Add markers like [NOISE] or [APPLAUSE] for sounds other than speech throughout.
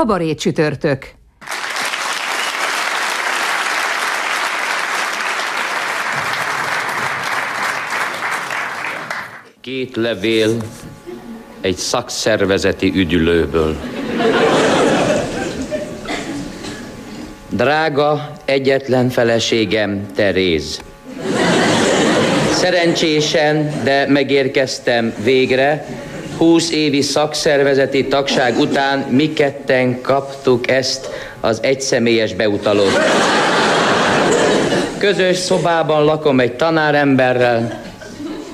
Kabaré csütörtök. Két levél egy szakszervezeti üdülőből. Drága, egyetlen feleségem, Teréz. Szerencsésen, de megérkeztem végre, 20 évi szakszervezeti tagság után mi ketten kaptuk ezt az egyszemélyes beutalót. Közös szobában lakom egy tanáremberrel,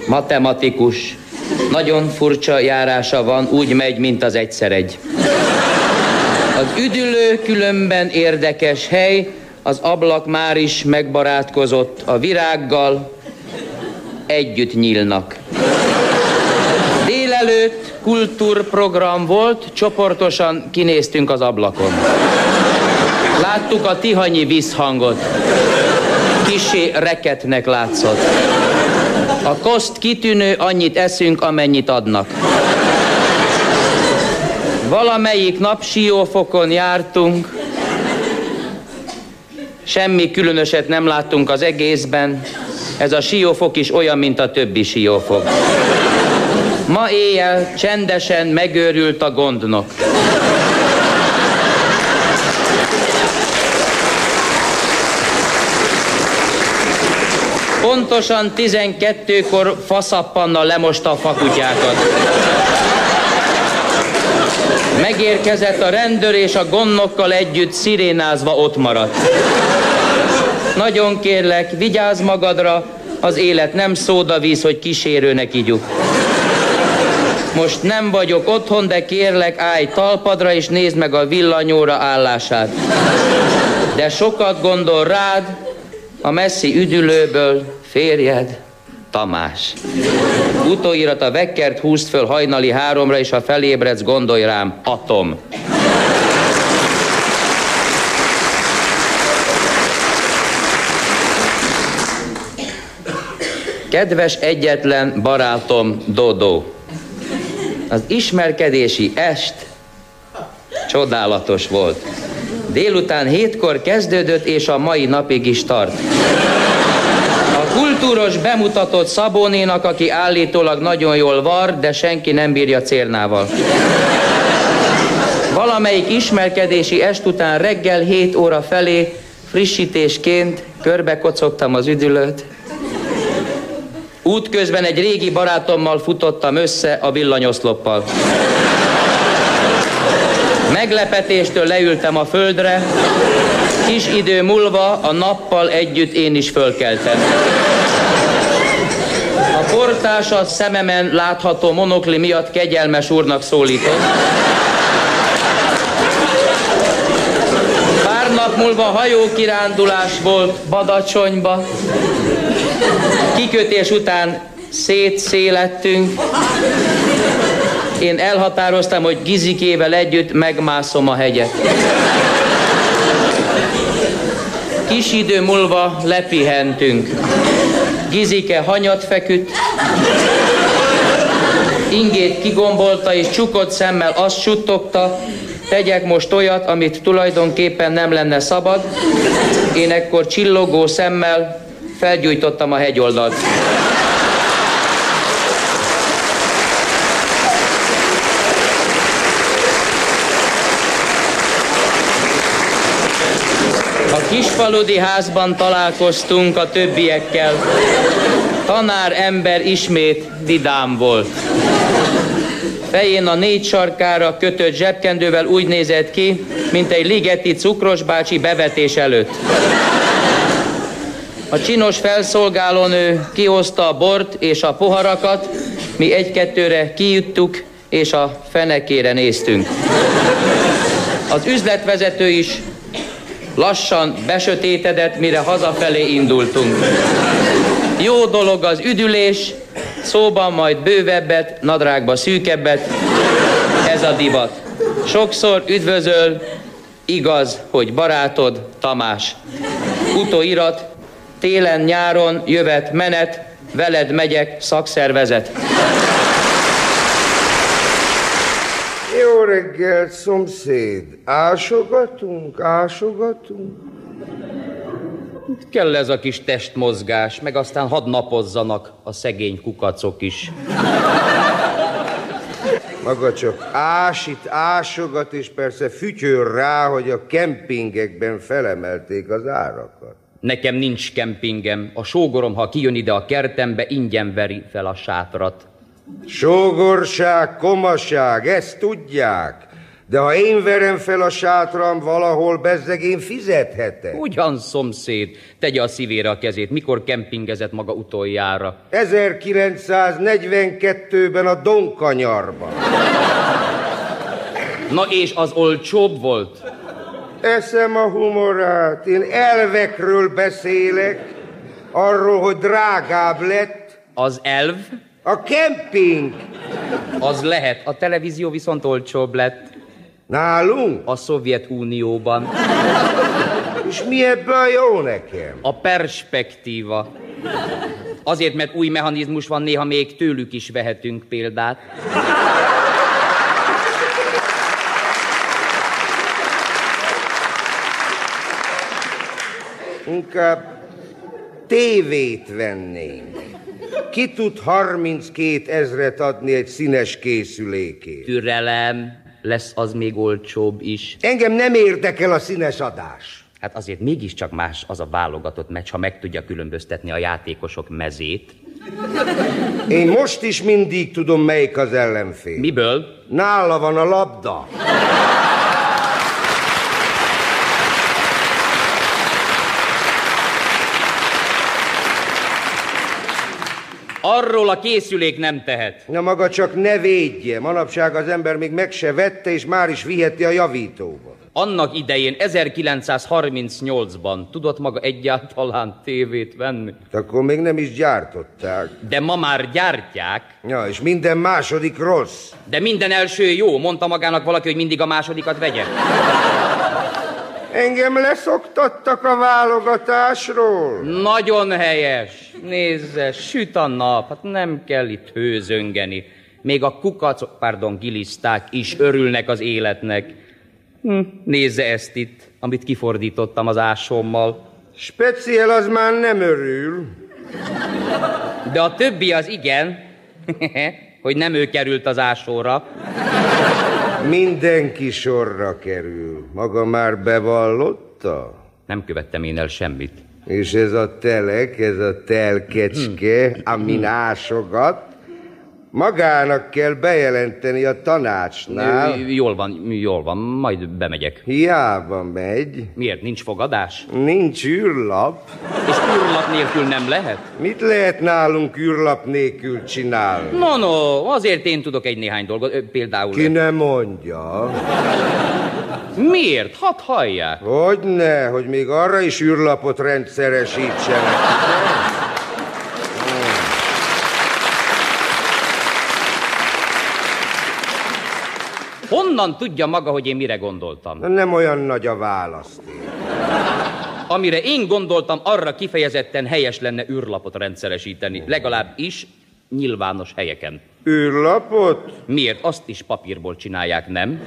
matematikus, nagyon furcsa járása van, úgy megy, mint az egyszer egy. Az üdülő különben érdekes hely, az ablak már is megbarátkozott a virággal, együtt nyílnak kultúrprogram volt, csoportosan kinéztünk az ablakon. Láttuk a tihanyi visszhangot. Kisé reketnek látszott. A koszt kitűnő, annyit eszünk, amennyit adnak. Valamelyik nap siófokon jártunk, semmi különöset nem láttunk az egészben, ez a siófok is olyan, mint a többi siófok. Ma éjjel csendesen megőrült a gondnok. Pontosan 12-kor faszappannal lemosta a fakutyákat. Megérkezett a rendőr és a gondnokkal együtt szirénázva ott maradt. Nagyon kérlek, vigyázz magadra, az élet nem szódavíz, hogy kísérőnek igyuk. Most nem vagyok otthon, de kérlek, állj talpadra és nézd meg a villanyóra állását. De sokat gondol rád, a messzi üdülőből férjed, Tamás. Utóirat a vekkert húzd föl hajnali háromra, és ha felébredsz, gondolj rám, atom. Kedves egyetlen barátom Dodo, az ismerkedési est csodálatos volt. Délután hétkor kezdődött, és a mai napig is tart. A kultúros bemutatott Szabónénak, aki állítólag nagyon jól var, de senki nem bírja cérnával. Valamelyik ismerkedési est után reggel 7 óra felé frissítésként körbekocogtam az üdülőt, Útközben egy régi barátommal futottam össze a villanyoszloppal. Meglepetéstől leültem a földre, kis idő múlva a nappal együtt én is fölkeltem. A portás a szememen látható monokli miatt kegyelmes úrnak szólított. Pár nap múlva hajókirándulás volt Badacsonyba, Kikötés után szétszélettünk. Én elhatároztam, hogy Gizikével együtt megmászom a hegyet. Kis idő múlva lepihentünk. Gizike hanyat feküdt, ingét kigombolta és csukott szemmel azt suttogta, tegyek most olyat, amit tulajdonképpen nem lenne szabad. Én ekkor csillogó szemmel felgyújtottam a hegyoldalt. A kisfaludi házban találkoztunk a többiekkel. Tanár ember ismét vidám volt. Fején a négy sarkára kötött zsebkendővel úgy nézett ki, mint egy ligeti cukrosbácsi bevetés előtt. A csinos felszolgálónő kihozta a bort és a poharakat, mi egy-kettőre kijuttuk, és a fenekére néztünk. Az üzletvezető is lassan besötétedett, mire hazafelé indultunk. Jó dolog az üdülés, szóban majd bővebbet, nadrágba szűkebbet, ez a divat. Sokszor üdvözöl, igaz, hogy barátod Tamás. Utóirat, télen-nyáron jövet menet, veled megyek szakszervezet. Jó reggelt, szomszéd! Ásogatunk, ásogatunk? Kell ez a kis testmozgás, meg aztán hadd napozzanak a szegény kukacok is. Maga csak ásít, ásogat, és persze fütyör rá, hogy a kempingekben felemelték az árakat. Nekem nincs kempingem. A sógorom, ha kijön ide a kertembe, ingyen veri fel a sátrat. Sógorság, komaság, ezt tudják. De ha én verem fel a sátram valahol, bezzeg én fizethetek. Ugyan, szomszéd, tegye a szívére a kezét. Mikor kempingezett maga utoljára? 1942-ben a Donkanyarban. Na és az olcsóbb volt? Eszem a humorát, én elvekről beszélek, arról, hogy drágább lett. Az elv? A kemping. Az lehet, a televízió viszont olcsóbb lett. Nálunk? A Szovjetunióban. És mi ebből jó nekem? A perspektíva. Azért, mert új mechanizmus van, néha még tőlük is vehetünk példát. Inkább tévét vennénk. Ki tud 32 ezret adni egy színes készülékét? Türelem, lesz az még olcsóbb is. Engem nem érdekel a színes adás. Hát azért mégiscsak más az a válogatott meccs, ha meg tudja különböztetni a játékosok mezét. Én most is mindig tudom, melyik az ellenfél. Miből? Nála van a labda. Arról a készülék nem tehet. Na maga csak ne védje. Manapság az ember még meg se vette, és már is viheti a javítóba. Annak idején 1938-ban tudott maga egyáltalán tévét venni? Akkor még nem is gyártották. De ma már gyártják. Ja, és minden második rossz. De minden első jó, mondta magának valaki, hogy mindig a másodikat vegye. Engem leszoktattak a válogatásról. Nagyon helyes. Nézze, süt a nap, hát nem kell itt hőzöngeni. Még a kukacok, pardon, giliszták is örülnek az életnek. Hm, nézze ezt itt, amit kifordítottam az ásommal. Speciál az már nem örül. De a többi az igen, [LAUGHS] hogy nem ő került az ásóra. Mindenki sorra kerül. Maga már bevallotta? Nem követtem én el semmit. És ez a telek, ez a telkecske, amin ásogat, magának kell bejelenteni a tanácsnál. Jól van, jól van, majd bemegyek. Hiába megy. Miért, nincs fogadás? Nincs űrlap. És űrlap nélkül nem lehet? Mit lehet nálunk űrlap nélkül csinálni? No, no, azért én tudok egy néhány dolgot, például... Ki ne mondja. Miért? Hadd hallják. Hogyne, hogy még arra is űrlapot rendszeresítsenek. Honnan tudja maga, hogy én mire gondoltam? Nem olyan nagy a választék. Amire én gondoltam, arra kifejezetten helyes lenne űrlapot rendszeresíteni. Legalább is nyilvános helyeken. űrlapot? Miért? Azt is papírból csinálják, nem?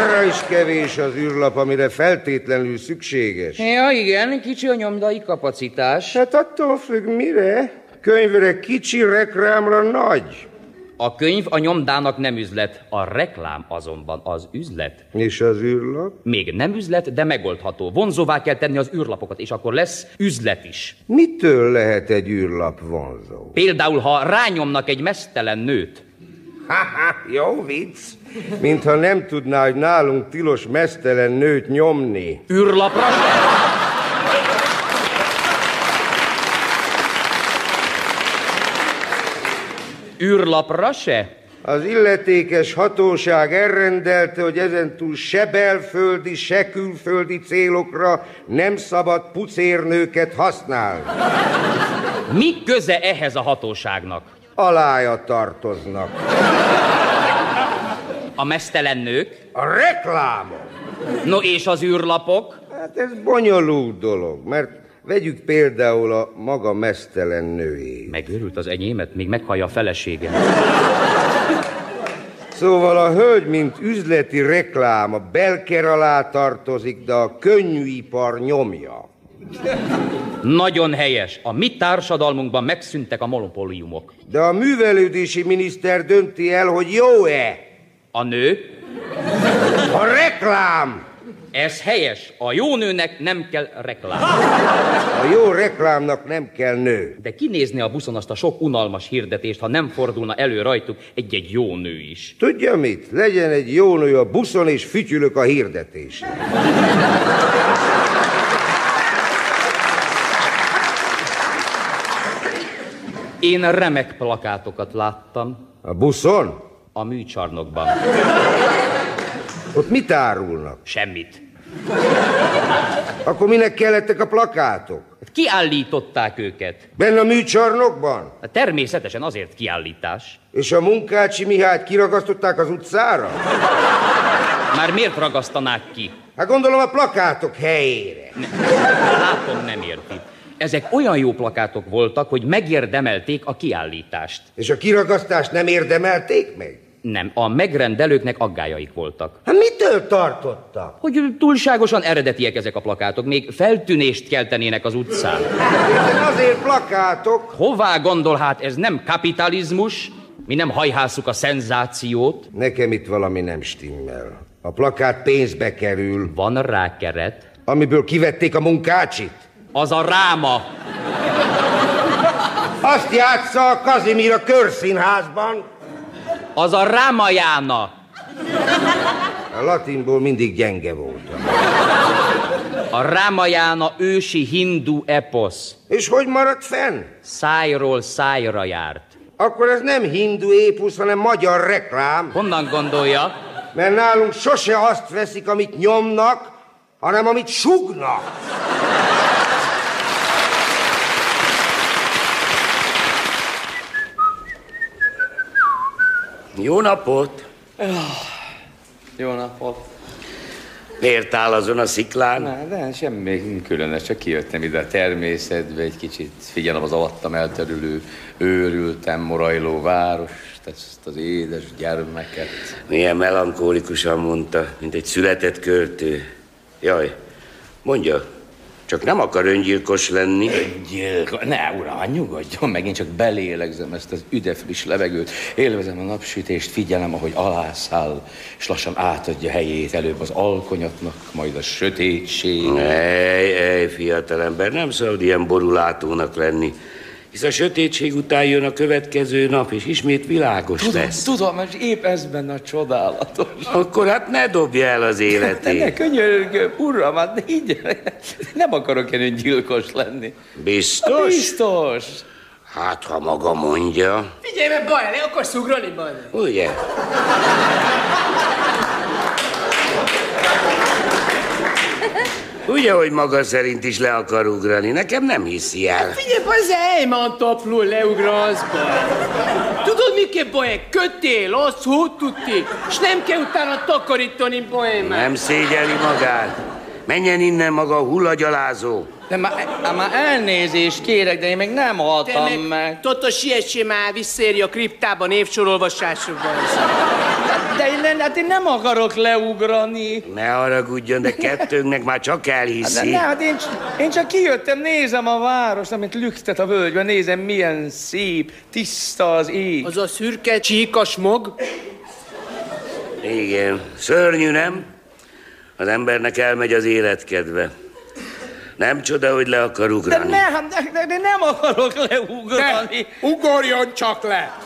Arra is kevés az űrlap, amire feltétlenül szükséges. Ja, igen, kicsi a nyomdai kapacitás. Hát attól függ, mire? Könyvre kicsi, reklámra nagy. A könyv a nyomdának nem üzlet, a reklám azonban az üzlet. És az űrlap? Még nem üzlet, de megoldható. Vonzóvá kell tenni az űrlapokat, és akkor lesz üzlet is. Mitől lehet egy űrlap vonzó? Például, ha rányomnak egy mesztelen nőt, Ha-ha, jó vicc. Mintha nem tudná, hogy nálunk tilos mesztelen nőt nyomni. űrlapra sem. Űrlapra se? Az illetékes hatóság elrendelte, hogy ezentúl se belföldi, se külföldi célokra nem szabad pucérnőket használni. Mi köze ehhez a hatóságnak? Alája tartoznak. A mesztelen nők? A reklámok! No és az űrlapok? Hát ez bonyolult dolog, mert vegyük például a maga mesztelen nőjét. Megőrült az enyémet, még meghallja a feleségem. Szóval a hölgy, mint üzleti reklám a belker alá tartozik, de a könnyűipar nyomja. Nagyon helyes. A mi társadalmunkban megszűntek a monopóliumok. De a művelődési miniszter dönti el, hogy jó-e. A nő? A reklám! Ez helyes. A jó nőnek nem kell reklám. A jó reklámnak nem kell nő. De kinézni a buszon azt a sok unalmas hirdetést, ha nem fordulna elő rajtuk egy-egy jó nő is. Tudja mit? Legyen egy jó nő a buszon, és fütyülök a hirdetés. Én remek plakátokat láttam A buszon? a műcsarnokban. Ott mit árulnak? Semmit. Akkor minek kellettek a plakátok? Kiállították őket. Benne a műcsarnokban? Természetesen azért kiállítás. És a munkácsi Mihályt kiragasztották az utcára? Már miért ragasztanák ki? Hát gondolom a plakátok helyére. Látom, nem érti. Ezek olyan jó plakátok voltak, hogy megérdemelték a kiállítást. És a kiragasztást nem érdemelték meg? Nem, a megrendelőknek aggájaik voltak. Hát mitől tartottak? Hogy túlságosan eredetiek ezek a plakátok, még feltűnést keltenének az utcán. Ezek azért plakátok. Hová gondol hát, ez nem kapitalizmus? Mi nem hajhászuk a szenzációt? Nekem itt valami nem stimmel. A plakát pénzbe kerül, Van rá keret. amiből kivették a munkácsit. Az a ráma. Azt játsza a Kazimír a körszínházban. Az a rámajána. A latinból mindig gyenge voltam. A rámajána ősi hindu eposz. És hogy maradt fenn? Szájról szájra járt. Akkor ez nem hindu épusz, hanem magyar reklám, Honnan gondolja? mert nálunk sose azt veszik, amit nyomnak, hanem amit sugnak. Jó napot! Jó napot! Miért áll azon a sziklán? Na, de semmi különös, csak kijöttem ide a természetbe, egy kicsit figyelem az alattam elterülő, őrültem, morajló várost, ezt az édes gyermeket. Milyen melankólikusan mondta, mint egy született költő. Jaj, mondja, csak nem akar öngyilkos lenni. Gyilko... Ne, uram, nyugodjon meg, én csak belélegzem ezt az üde friss levegőt, élvezem a napsütést, figyelem, ahogy alászáll, és lassan átadja helyét előbb az alkonyatnak, majd a sötétség. Ej, ej, fiatalember, nem szabad ilyen borulátónak lenni. Hisz a sötétség után jön a következő nap, és ismét világos Tudom, lesz. tudom, és épp ez benne a csodálatos. Akkor hát ne dobja el az De ne, életét. könyörgöm, uram, hát így, nem akarok én gyilkos lenni. Biztos? Biztos. Hát, ha maga mondja. Figyelj, mert baj, le akarsz ugrani, baj. Ugye? Ugye, hogy maga szerint is le akar ugrani? Nekem nem hiszi el. Figyelj, az elman tapló leugrasz. Tudod, mi kell baj? Kötél, az tudti, és nem kell utána takarítani, baj. Nem szégyeli magát. Menjen innen maga hullagyalázó. De már, már elnézést kérek, de én még nem haltam meg, meg. Toto, siessé már, visszérj a kriptába névsorolvasásokban. De én, nem- hát én nem akarok leugrani. Ne haragudjon, de kettőnknek már csak De elhiszi. ne, hát én, én csak kijöttem, nézem a várost, amint lüktet a völgyben, nézem milyen szép, tiszta az ég. Az a szürke, csíkas mag. Igen, szörnyű, nem? Az embernek elmegy az életkedve. Nem csoda, hogy le akar De, ugrani. ne, hát de, de, de nem akarok leugrani. ugorjon csak le!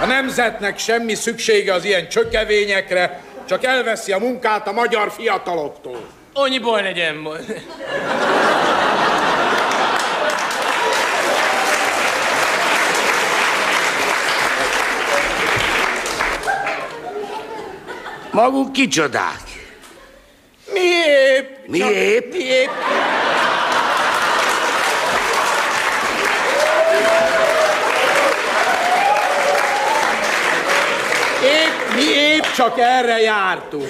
A nemzetnek semmi szüksége az ilyen csökevényekre, csak elveszi a munkát a magyar fiataloktól. Annyi baj legyen majd. Maguk kicsodák? Miép? Miép? Miép? Csak erre jártunk.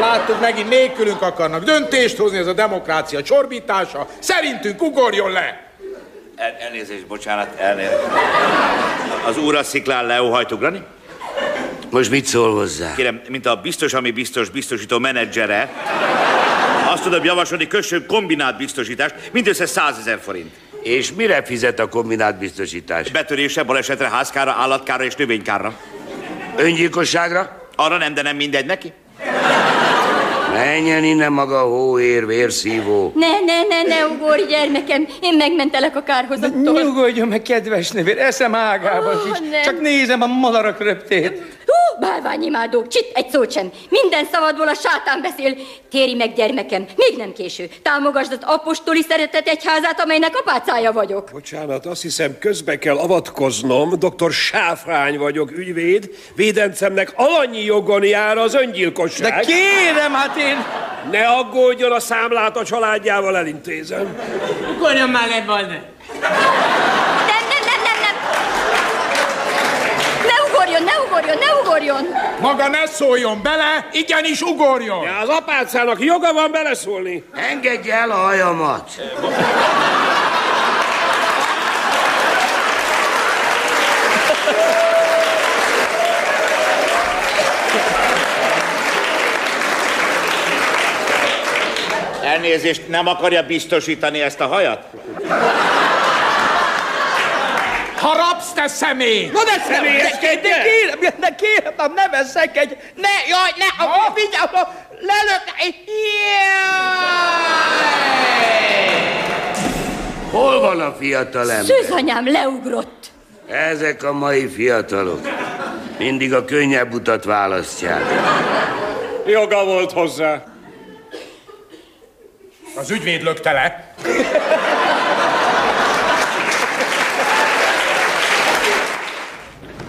Láttuk, megint nélkülünk akarnak döntést hozni, ez a demokrácia csorbítása. Szerintünk ugorjon le! El, elnézést, bocsánat, elnézést. Az úr a sziklán leóhajt ugrani? Most mit szól hozzá? Kérem, mint a biztos, ami biztos biztosító menedzsere, azt tudom javasolni, kössön kombinált biztosítást, mindössze 100 ezer forint. És mire fizet a kombinált biztosítás? Betörése, balesetre, házkára, állatkára és növénykára. Öngyilkosságra? Arra nem, de nem mindegy neki. Menjen innen maga hóér, vérszívó. Ne, ne, ne, ne ugorj, gyermekem, én megmentelek a kárhozattól. Nyugodjon meg, kedves nővér, eszem ágában Ó, is. nem. Csak nézem a madarak röptét. Hú, bálványimádó, csit, egy szót sem. Minden szavadból a sátán beszél. Téri meg, gyermekem, még nem késő. Támogasd az apostoli szeretet egyházát, amelynek apácája vagyok. Bocsánat, azt hiszem közbe kell avatkoznom. Dr. Sáfrány vagyok, ügyvéd. Védencemnek alanyi jogon jár az öngyilkosság. De kérem, hát én... Ne aggódjon, a számlát a családjával elintézem. Ugorjon már le, Balde! Nem, nem, nem, nem, nem. Ne ugorjon, ne ugorjon. Maga ne szóljon bele, igenis ugorjon! Ja, az apácának joga van beleszólni. Engedje el a hajamat! Elnézést, nem akarja biztosítani ezt a hajat? Harapsz, te személy! Na de személyeskedj, de kérem, de kérem, nem, ne veszek egy... Ne, jaj, ne, a, vigyázz, lelök, Hol van a fiatalember? Szűzanyám leugrott. Ezek a mai fiatalok. Mindig a könnyebb utat választják. Joga volt hozzá. Az ügyvéd lökte le.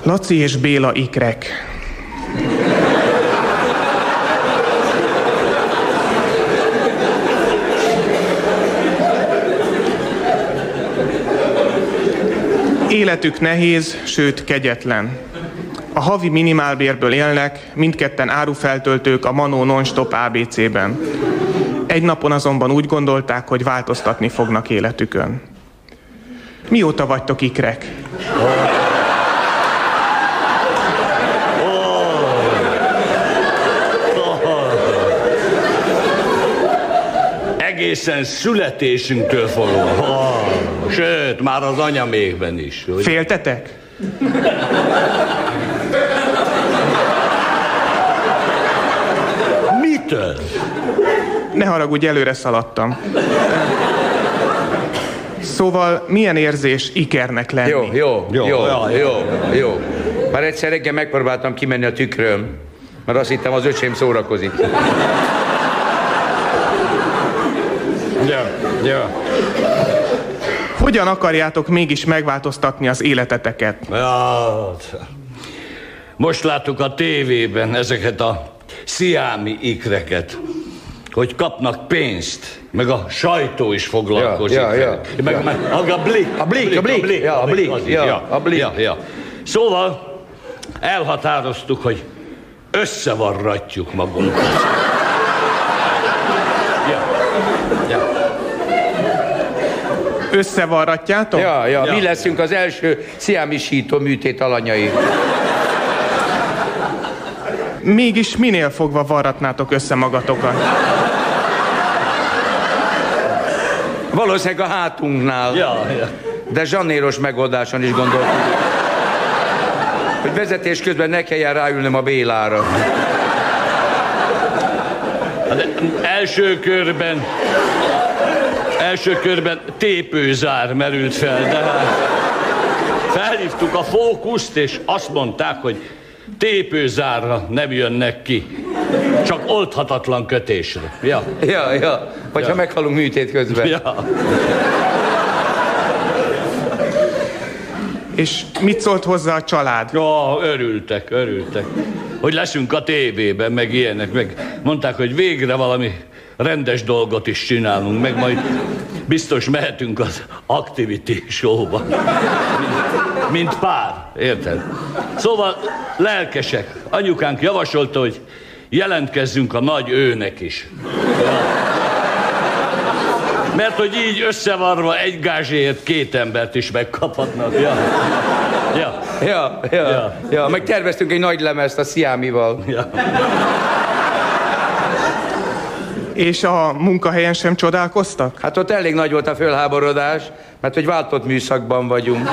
Laci és Béla ikrek. Életük nehéz, sőt kegyetlen. A havi minimálbérből élnek, mindketten árufeltöltők a Manó Nonstop ABC-ben. Egy napon azonban úgy gondolták, hogy változtatni fognak életükön. Mióta vagytok ikrek? Egészen születésünktől fogva. Sőt, már az anyamékben is. Hogy... Féltetek? Mitől? Ne haragudj, előre szaladtam. Szóval milyen érzés ikernek lenni? Jó, jó, jó, jó, jó, jó. Már egyszer reggel megpróbáltam kimenni a tükröm, mert azt hittem az öcsém szórakozik. Ja, ja. Hogyan akarjátok mégis megváltoztatni az életeteket? Ja, most láttuk a tévében ezeket a sziámi ikreket, hogy kapnak pénzt, meg a sajtó is foglalkozik. Ja, ja, ja. Meg, Ja. meg a blik, A Blik, a Blik, ja, a Blik, is, ja, a Blik. Ja, ja. Szóval elhatároztuk, hogy összevarratjuk magunkat. Ja. Ja. Összevarratjátok? Ja, ja, Ja. mi leszünk az első sziámisító műtét alanyai. Mégis minél fogva varratnátok össze magatokat? Valószínűleg a hátunknál. Ja, ja. De zsanéros megoldáson is gondoltam. Hogy vezetés közben ne kelljen ráülnöm a Bélára. Hát de első körben első körben tépőzár merült fel, de hát felhívtuk a fókuszt, és azt mondták, hogy tépőzárra nem jönnek ki. Csak oldhatatlan kötésre. Ja. Ja, ja. Vagy Ja. ha meghalunk műtét közben. Ja. És mit szólt hozzá a család? Ja, örültek, örültek. hogy leszünk a tévében, meg ilyenek, meg mondták, hogy végre valami rendes dolgot is csinálunk, meg majd biztos mehetünk az activity showba. Mint, mint pár, érted? Szóval lelkesek. Anyukánk javasolta, hogy jelentkezzünk a nagy őnek is. Ja. Mert hogy így összevarva egy gázséért két embert is megkaphatnak. Ja. Ja. Ja, ja, ja. ja. Meg terveztünk egy nagy lemezt a Sziámival. Ja. És a munkahelyen sem csodálkoztak? Hát ott elég nagy volt a fölháborodás, mert hogy váltott műszakban vagyunk.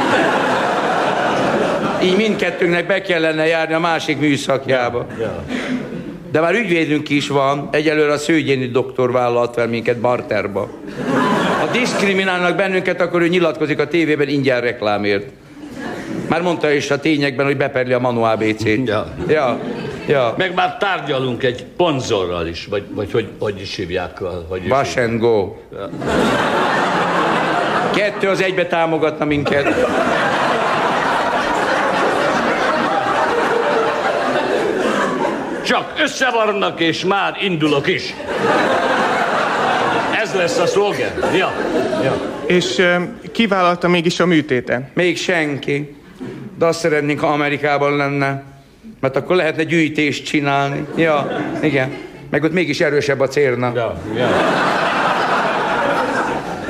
Így mindkettőnknek be kellene járni a másik műszakjába. De már ügyvédünk is van, egyelőre a Szőgyéni doktor vállalt fel minket barterba. Ha diszkriminálnak bennünket, akkor ő nyilatkozik a tévében ingyen reklámért. Már mondta is a tényekben, hogy beperli a Manu ABC-t. Ja. ja. Ja. Meg már tárgyalunk egy ponzorral is, vagy, vagy hogy, hogy is hívják. Hogy is Wash and go. Ja. Kettő az egybe támogatna minket. Csak összevarnak, és már indulok is. Ez lesz a szlogen. Ja. ja. És kivállalta mégis a műtéten? Még senki. De azt szeretnénk, ha Amerikában lenne. Mert akkor lehetne gyűjtést csinálni. Ja, igen. Meg ott mégis erősebb a cérna. Ja, ja.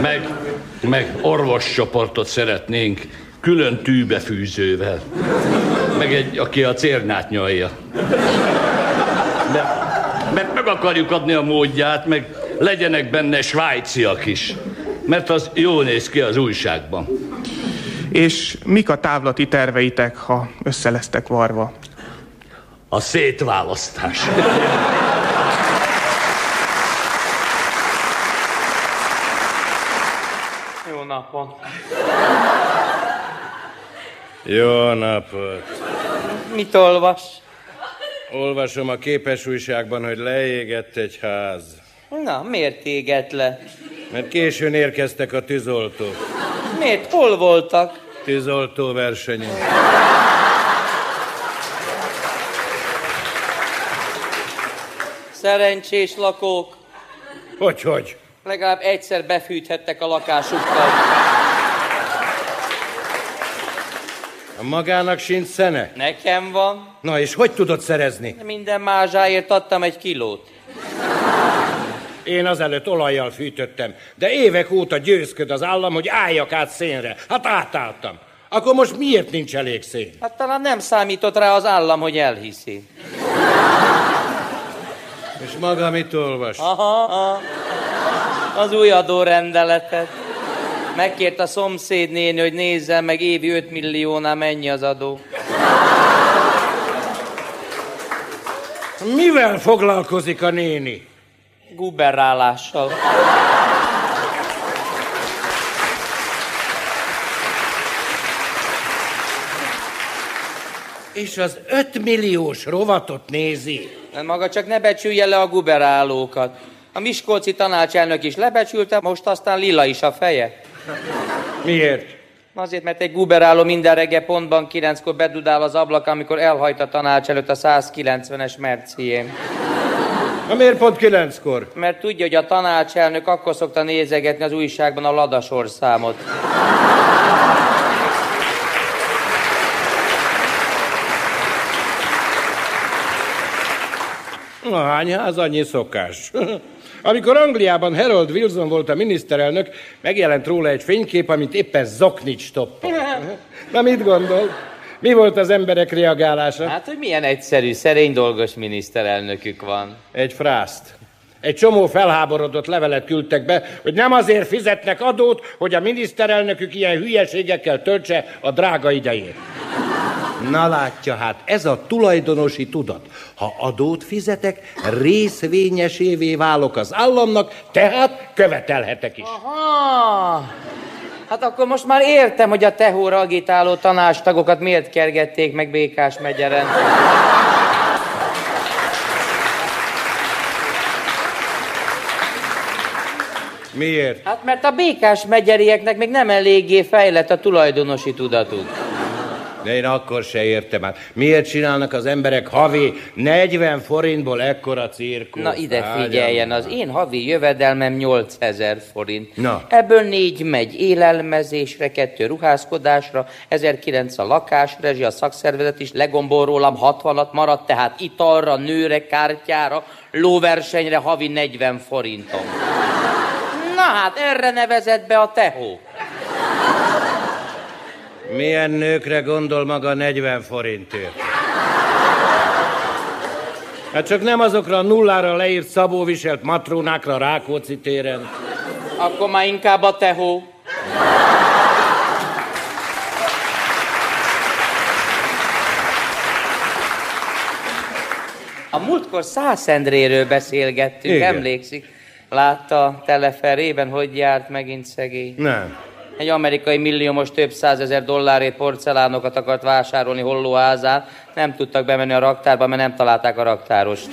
Meg, meg orvoscsoportot szeretnénk külön tűbefűzővel. Meg egy, aki a cérnát nyalja. De, mert meg akarjuk adni a módját, meg legyenek benne svájciak is. Mert az jól néz ki az újságban. És mik a távlati terveitek, ha össze lesztek varva? A szétválasztás. Jó napot! Jó napot! Mit olvas? Olvasom a képes újságban, hogy leégett egy ház. Na, miért égett le? Mert későn érkeztek a tűzoltók. Miért? Hol voltak? Tűzoltó versenyen. Szerencsés lakók. Hogy, hogy? Legalább egyszer befűthettek a lakásukkal. A magának sincs szene? Nekem van. Na és hogy tudod szerezni? Minden mázsáért adtam egy kilót. Én azelőtt olajjal fűtöttem, de évek óta győzköd az állam, hogy álljak át szénre. Hát átálltam. Akkor most miért nincs elég szén? Hát talán nem számított rá az állam, hogy elhiszi. És maga mit olvas? Aha, aha. Az új adórendeletet. Megkért a szomszédnéni, hogy nézzen meg évi 5 milliónál mennyi az adó. Mivel foglalkozik a néni? Guberrálással. És az 5 milliós rovatot nézi. Mert maga csak ne becsülje le a guberálókat. A Miskolci tanácselnök is lebecsülte, most aztán lila is a feje. Miért? Azért, mert egy guberáló minden reggel pontban kilenckor bedudál az ablak, amikor elhajt a tanács előtt a 190-es mercién. Na miért pont kilenckor? Mert tudja, hogy a tanácselnök akkor szokta nézegetni az újságban a ladasorszámot. Na, hány ház, annyi szokás. [LAUGHS] Amikor Angliában Harold Wilson volt a miniszterelnök, megjelent róla egy fénykép, amit éppen zoknics toppant. [LAUGHS] Na mit gondol? Mi volt az emberek reagálása? Hát, hogy milyen egyszerű, szerény dolgos miniszterelnökük van. Egy frászt. Egy csomó felháborodott levelet küldtek be, hogy nem azért fizetnek adót, hogy a miniszterelnökük ilyen hülyeségekkel töltse a drága idejét. Na látja, hát ez a tulajdonosi tudat. Ha adót fizetek, részvényesévé válok az államnak, tehát követelhetek is. Aha! Hát akkor most már értem, hogy a tehóra agitáló tanástagokat miért kergették meg Békás megyeren. Miért? Hát mert a békás megyerieknek még nem eléggé fejlett a tulajdonosi tudatuk. De én akkor se értem hát. Miért csinálnak az emberek havi 40 forintból ekkora cirkust? Na ide figyeljen, az én havi jövedelmem 8000 forint. Na. Ebből négy megy élelmezésre, kettő ruházkodásra, 1009 a lakásrezsi, a szakszervezet is legombol rólam 60 maradt, tehát italra, nőre, kártyára, lóversenyre havi 40 forintom. [LAUGHS] Na hát erre nevezett be a tehó. Milyen nőkre gondol maga 40 forintért? Hát csak nem azokra a nullára leírt szabóviselt matrónákra Rákóczi téren. Akkor már inkább a tehó. A múltkor Szászendréről beszélgettünk, Igen. emlékszik? Látta a teleferében, hogy járt megint szegény? Nem. Egy amerikai milliómos több százezer dollárért porcelánokat akart vásárolni hollóházán. Nem tudtak bemenni a raktárba, mert nem találták a raktárost.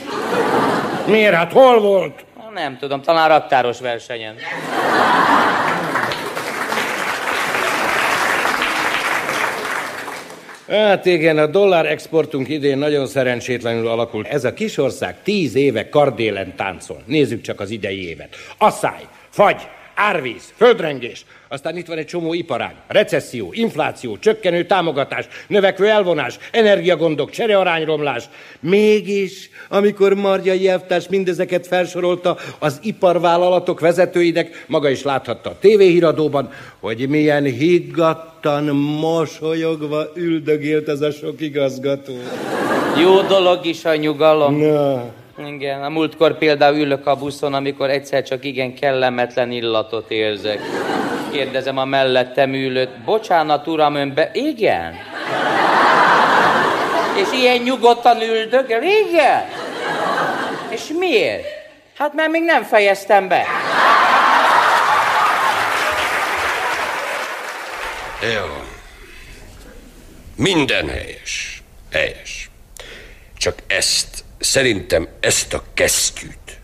Miért? Hát hol volt? Nem tudom, talán raktáros versenyen. Hát igen, a dollár exportunk idén nagyon szerencsétlenül alakult. Ez a kis ország tíz éve kardélen táncol. Nézzük csak az idei évet. Asszály, fagy, árvíz, földrengés. Aztán itt van egy csomó iparág. Recesszió, infláció, csökkenő támogatás, növekvő elvonás, energiagondok, cserearányromlás. Mégis, amikor Margyai elvtárs mindezeket felsorolta az iparvállalatok vezetőinek, maga is láthatta a tévéhíradóban, hogy milyen higgadtan, mosolyogva üldögélt ez a sok igazgató. Jó dolog is a nyugalom. Na. Igen, a múltkor például ülök a buszon, amikor egyszer csak igen kellemetlen illatot érzek. Kérdezem a mellettem ülőt, bocsánat uram, ön. Igen? És ilyen nyugodtan üldögél? Igen? És miért? Hát mert még nem fejeztem be. Jó. Minden helyes. Helyes. Csak ezt, szerintem ezt a kesztyűt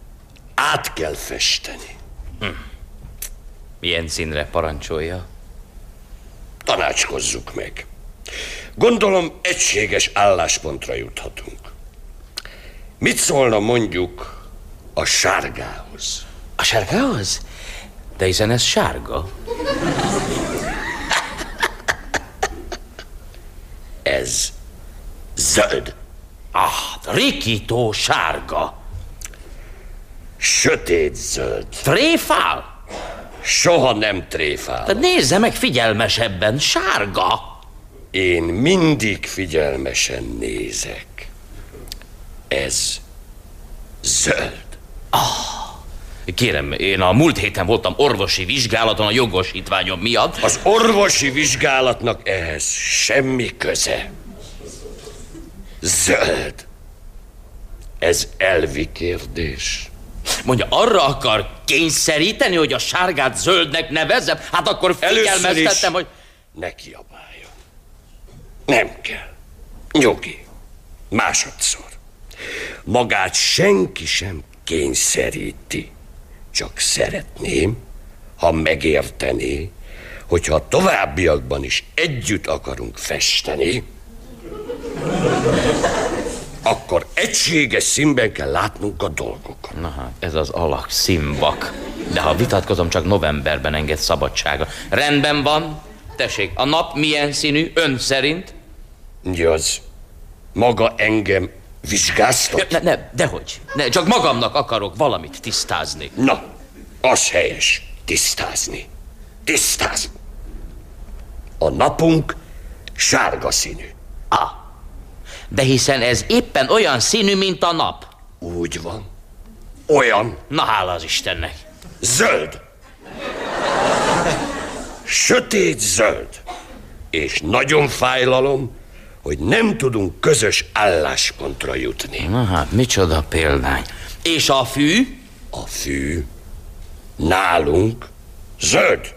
át kell festeni. Milyen színre parancsolja? Tanácskozzuk meg. Gondolom egységes álláspontra juthatunk. Mit szólna mondjuk a sárgához? A sárgához? De hiszen ez sárga. Ez zöld. Ah, rikító sárga. Sötét zöld. Tréfál? Soha nem tréfál. Tehát nézze meg figyelmesebben, sárga. Én mindig figyelmesen nézek. Ez zöld. Kérem, én a múlt héten voltam orvosi vizsgálaton a jogosítványom miatt. Az orvosi vizsgálatnak ehhez semmi köze. Zöld. Ez elvi kérdés. Mondja, arra akar kényszeríteni, hogy a sárgát zöldnek nevezzem? Hát akkor figyelmeztettem, hogy... ne kiabáljon. Nem kell. Nyugi. Másodszor. Magát senki sem kényszeríti. Csak szeretném, ha megértené, hogyha a továbbiakban is együtt akarunk festeni, akkor egységes színben kell látnunk a dolgokat. Na hát, ez az alak szimbak. De ha vitatkozom, csak novemberben enged szabadsága. Rendben van. Tessék, a nap milyen színű ön szerint? Igaz. Maga engem vizsgáztat? Ne, ne, dehogy. Ne, csak magamnak akarok valamit tisztázni. Na, az helyes. Tisztázni. Tisztázni. A napunk sárga színű. Ah, de hiszen ez éppen olyan színű, mint a nap. Úgy van. Olyan. Na hála az Istennek. Zöld. Sötét zöld. És nagyon fájlalom, hogy nem tudunk közös álláspontra jutni. Na hát, micsoda példány. És a fű? A fű nálunk zöld.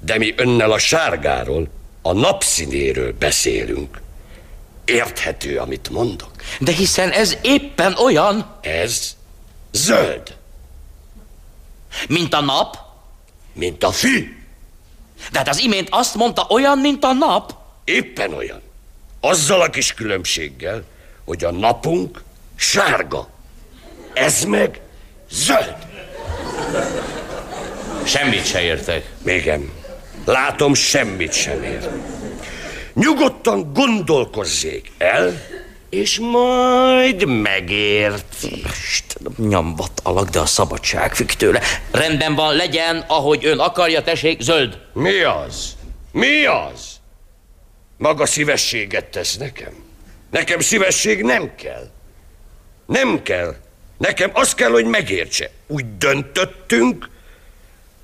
De mi önnel a sárgáról, a napszínéről beszélünk. Érthető, amit mondok? De hiszen ez éppen olyan, Ez zöld, mint a nap. mint a fű. De hát az imént azt mondta, olyan, mint a nap. Éppen olyan. Azzal a kis különbséggel, hogy a napunk sárga. Ez meg zöld. Semmit se értek. Mégem. Látom, semmit sem ér. Nyugodtan gondolkozzék el, és majd megért. Istenem, nyomvat alak, de a szabadság függ tőle. Rendben van, legyen, ahogy ön akarja, tessék, zöld. Mi az? Mi az? Maga szívességet tesz nekem? Nekem szívesség nem kell. Nem kell. Nekem az kell, hogy megértse. Úgy döntöttünk,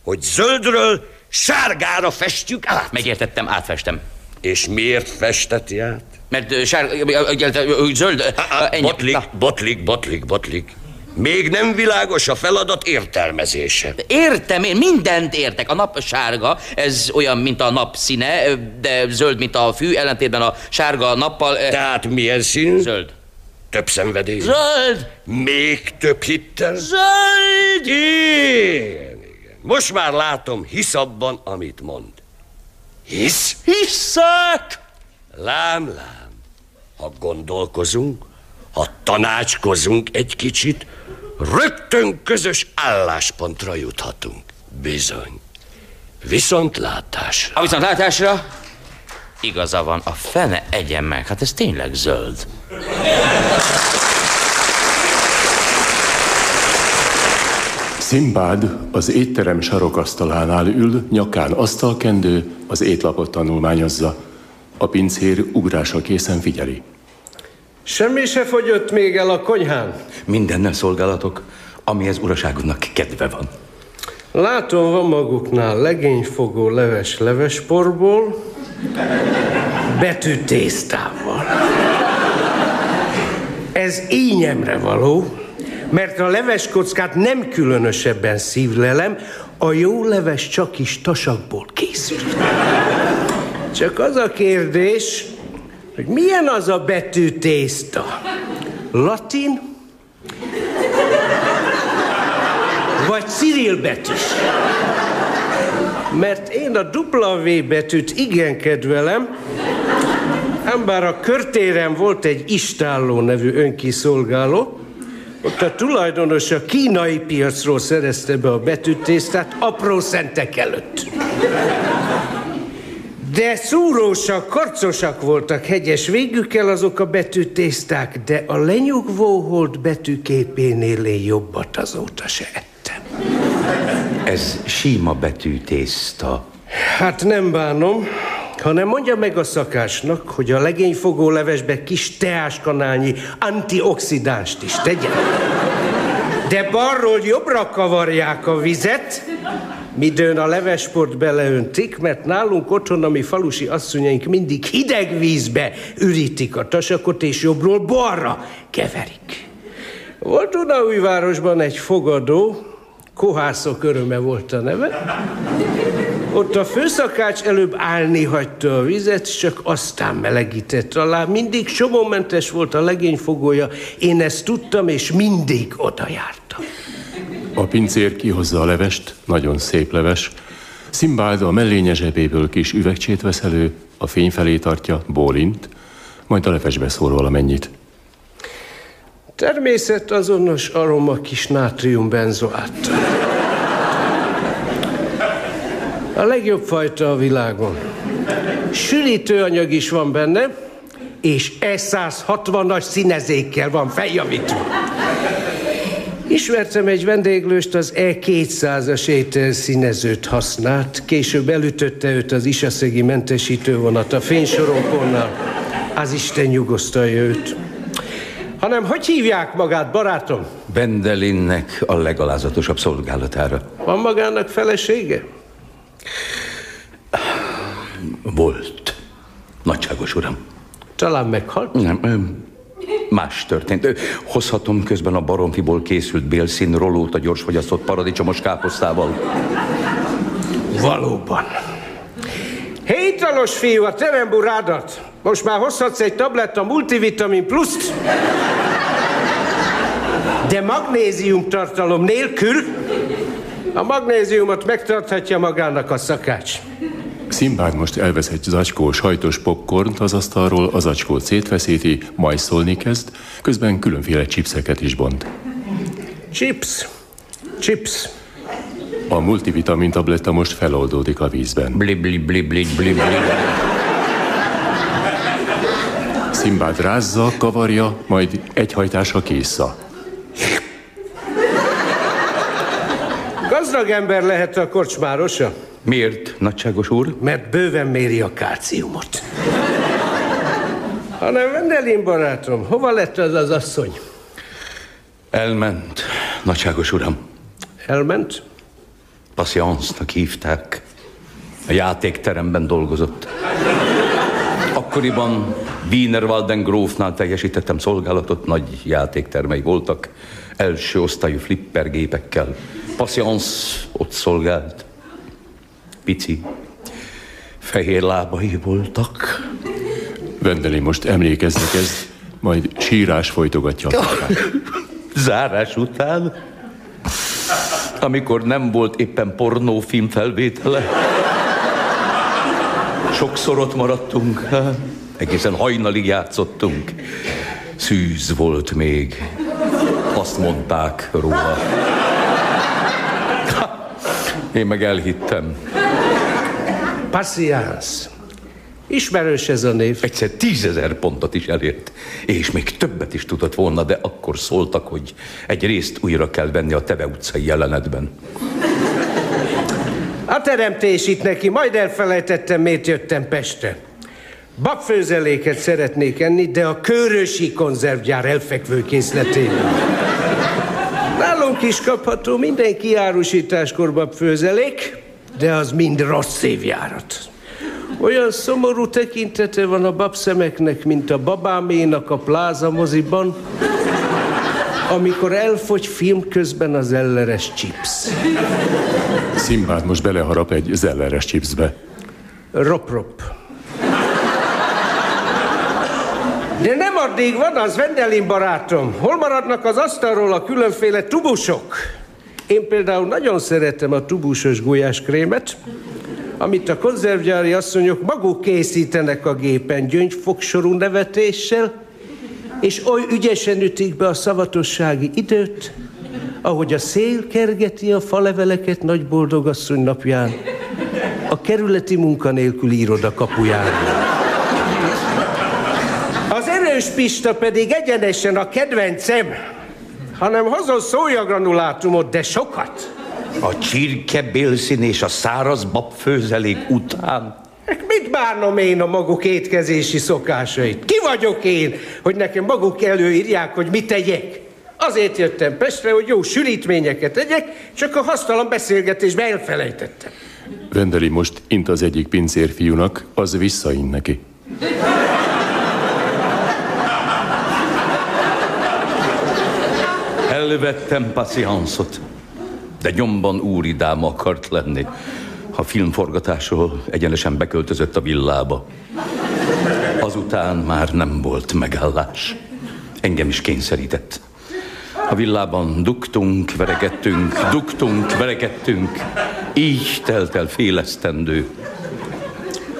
hogy zöldről sárgára festjük át. Megértettem, átfestem. És miért festeti át? Mert ö, sár, ö, ö, ö, zöld, ennyi. Botlik, Na. botlik, botlik, botlik. Még nem világos a feladat értelmezése. Értem, én mindent értek. A nap sárga, ez olyan, mint a nap színe, de zöld, mint a fű, ellentétben a sárga nappal... Tehát milyen színű? Zöld. Több szenvedély? Zöld! Még több hittel? Zöld! Igen, igen. Most már látom, hisz abban, amit mond. Hisz? Hiszek! Lám, lám. Ha gondolkozunk, ha tanácskozunk egy kicsit, rögtön közös álláspontra juthatunk. Bizony. Viszontlátásra. A viszontlátásra igaza van, a fene egyen meg. Hát ez tényleg zöld. Szimbád az étterem sarokasztalánál ül, nyakán asztalkendő, az étlapot tanulmányozza. A pincér ugrással készen figyeli. Semmi se fogyott még el a konyhán. Mindennel szolgálatok, amihez uraságunknak kedve van. Látom, van maguknál legényfogó leves levesporból, betűtésztával. Ez ínyemre való, mert a leveskockát nem különösebben szívlelem, a jó leves csak is tasakból készül. Csak az a kérdés, hogy milyen az a betűtészta? Latin? Vagy Cyril betűs? Mert én a W betűt igen kedvelem, ám bár a körtéren volt egy istálló nevű önkiszolgáló, ott a tulajdonos a kínai piacról szerezte be a betűtésztát apró szentek előtt. De szúrósak, karcosak voltak hegyes végükkel azok a betűtészták, de a lenyugvó hold betűképénél én jobbat azóta se ettem. Ez síma betűtészta. Hát nem bánom, hanem mondja meg a szakásnak, hogy a legényfogó levesbe kis teáskanálnyi antioxidánst is tegyen. De balról jobbra kavarják a vizet, midőn a levesport beleöntik, mert nálunk otthon a mi falusi asszonyaink mindig hideg vízbe ürítik a tasakot, és jobbról balra keverik. Volt Dunaújvárosban egy fogadó, Kohászok öröme volt a neve. Ott a főszakács előbb állni hagyta a vizet, csak aztán melegített alá. Mindig somommentes volt a legényfogója, én ezt tudtam, és mindig oda jártam. A pincér kihozza a levest, nagyon szép leves. Szimbád a mellénye zsebéből kis üvegcsét vesz elő, a fény felé tartja, bólint, majd a levesbe szól valamennyit. Természet azonos aroma kis nátriumbenzoát. A legjobb fajta a világon. Sűrítőanyag is van benne, és E160-as színezékkel van feljavítva. Ismertem egy vendéglőst, az E200-as ételszínezőt használt, később elütötte őt az isaszegi mentesítővonat a fénysorompónál. Az Isten nyugosztalja őt. Hanem hogy hívják magát, barátom? Bendelinnek a legalázatosabb szolgálatára. Van magának felesége? Volt. Nagyságos uram. Talán meghalt? Nem, más történt. Hozhatom közben a baromfiból készült bélszín rolót a gyorsfogyasztott paradicsomos káposztával. Valóban. Hétalos fiú, a teremburádat. Most már hozhatsz egy tabletta multivitamin pluszt. De magnézium tartalom nélkül a magnéziumot megtarthatja magának a szakács. Szimbád most elvesz egy zacskó sajtos popcornt az asztalról, az zacskót szétveszíti, majszolni kezd, közben különféle chipseket is bont. Chips. Chips. A multivitamin tabletta most feloldódik a vízben. Bli, bli, bli, bli, bli, bli. Szimbád rázza, kavarja, majd egy hajtásra Gazdag lehet a korcsmárosa, Miért, nagyságos úr? mert bőven méri a kálciumot. Hanem Vendelin barátom, hova lett az az asszony? Elment, nagyságos uram. Elment? Patience-nak hívták. A játékteremben dolgozott. Akkoriban Wienerwalden grófnál teljesítettem szolgálatot, nagy játéktermei voltak, első osztályú flippergépekkel. Patience ott szolgált. Pici, fehér lábai voltak. Vendeli most emlékezni kezd, majd sírás folytogatja a. Zárás után, amikor nem volt éppen pornófilm felvétele. Sokszor ott maradtunk, egészen hajnalig játszottunk. Szűz volt még, azt mondták róla. Én meg elhittem. Patience. Ismerős ez a név. Egyszer tízezer pontot is elért, és még többet is tudott volna, de akkor szóltak, hogy egy részt újra kell venni a Teve utcai jelenetben. A teremtés itt neki, majd elfelejtettem, miért jöttem Pestre. Babfőzeléket szeretnék enni, de a körösi konzervgyár elfekvő készletében. Nálunk is kapható minden kiárusításkor babfőzelék, de az mind rossz évjárat. Olyan szomorú tekintete van a babszemeknek, mint a babáménak a pláza moziban, amikor elfogy film közben az elleres chips. Szimbád most beleharap egy zelleres chipsbe. Rop-rop. De nem addig van az, Vendelin barátom. Hol maradnak az asztalról a különféle tubusok? Én például nagyon szeretem a tubusos gulyáskrémet, amit a konzervgyári asszonyok maguk készítenek a gépen gyöngyfogsorú nevetéssel, és oly ügyesen ütik be a szavatossági időt, ahogy a szél kergeti a faleveleket nagy boldogasszony napján, a kerületi munkanélküli iroda kapuján. Az erős Pista pedig egyenesen a kedvencem, hanem hozol szójagranulátumot, de sokat. A csirke bélszín és a száraz babfőzelék után. Mit bánom én a maguk étkezési szokásait? Ki vagyok én, hogy nekem maguk előírják, hogy mit tegyek? Azért jöttem Pestre, hogy jó sülítményeket tegyek, csak a hasztalan beszélgetésbe elfelejtettem. Vendeli most int az egyik pincérfiúnak, az visszaint neki. Elvettem Patience-ot, de nyomban úridám akart lenni. A filmforgatásról egyenesen beköltözött a villába. Azután már nem volt megállás. Engem is kényszerített. A villában dugtunk, verekedtünk, dugtunk, verekedtünk. Így telt el fél.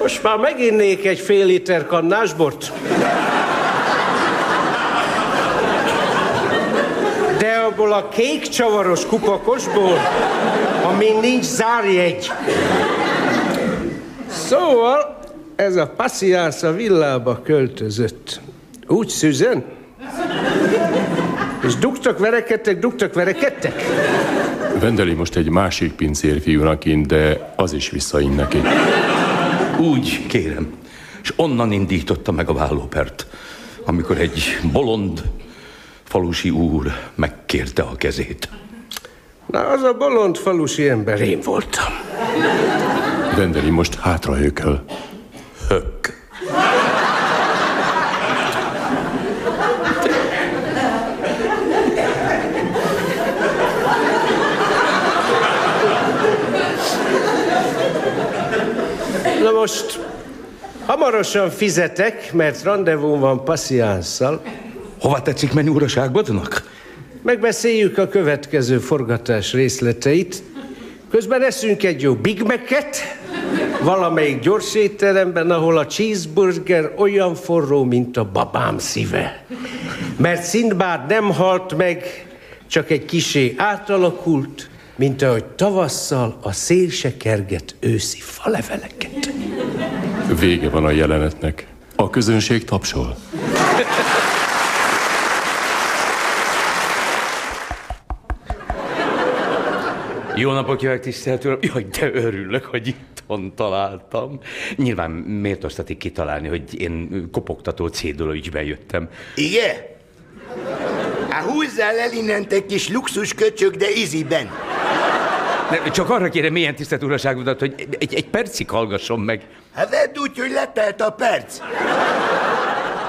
Most már meginnék egy fél liter kannásbort. Abból a kék csavaros kupakosból, amin nincs zárjegy. Szóval ez a passziász a villába költözött. Úgy szüzen? És dugtak, verekedtek, dugtak, verekedtek? Vendeli most egy másik pincérfiúnak int, de az is visszaint neki. Úgy, kérem. És onnan indította meg a vállópert, amikor egy bolond falusi úr megkérte a kezét. Na, az a bolond falusi ember én voltam. Vendeli most hátra hököl. Hök. Na most, hamarosan fizetek, mert rendezvú van passziánszal. Hova tetszik menni uraságodnak? Megbeszéljük a következő forgatás részleteit, Közben eszünk egy jó Big Mac-et, valamelyik gyors étteremben, ahol a cheeseburger olyan forró, mint a babám szíve. Mert Szindbád nem halt meg, csak egy kisé átalakult, mint ahogy tavasszal a szél se kerget őszi faleveleket. Vége van a jelenetnek. A közönség tapsol. Jó napot jövök, tisztelt uram! Jaj, de örülök, hogy itthon találtam. Nyilván méltóztatik kitalálni, hogy én kopogtató cédula ügyben jöttem. Igen? Hát húzzál el innen te kis luxus köcsög, de iziben. Ne, csak arra kérem milyen tisztelt uraságodat, hogy egy, egy percig hallgasson meg. Hát vedd úgy, hogy letelt a perc.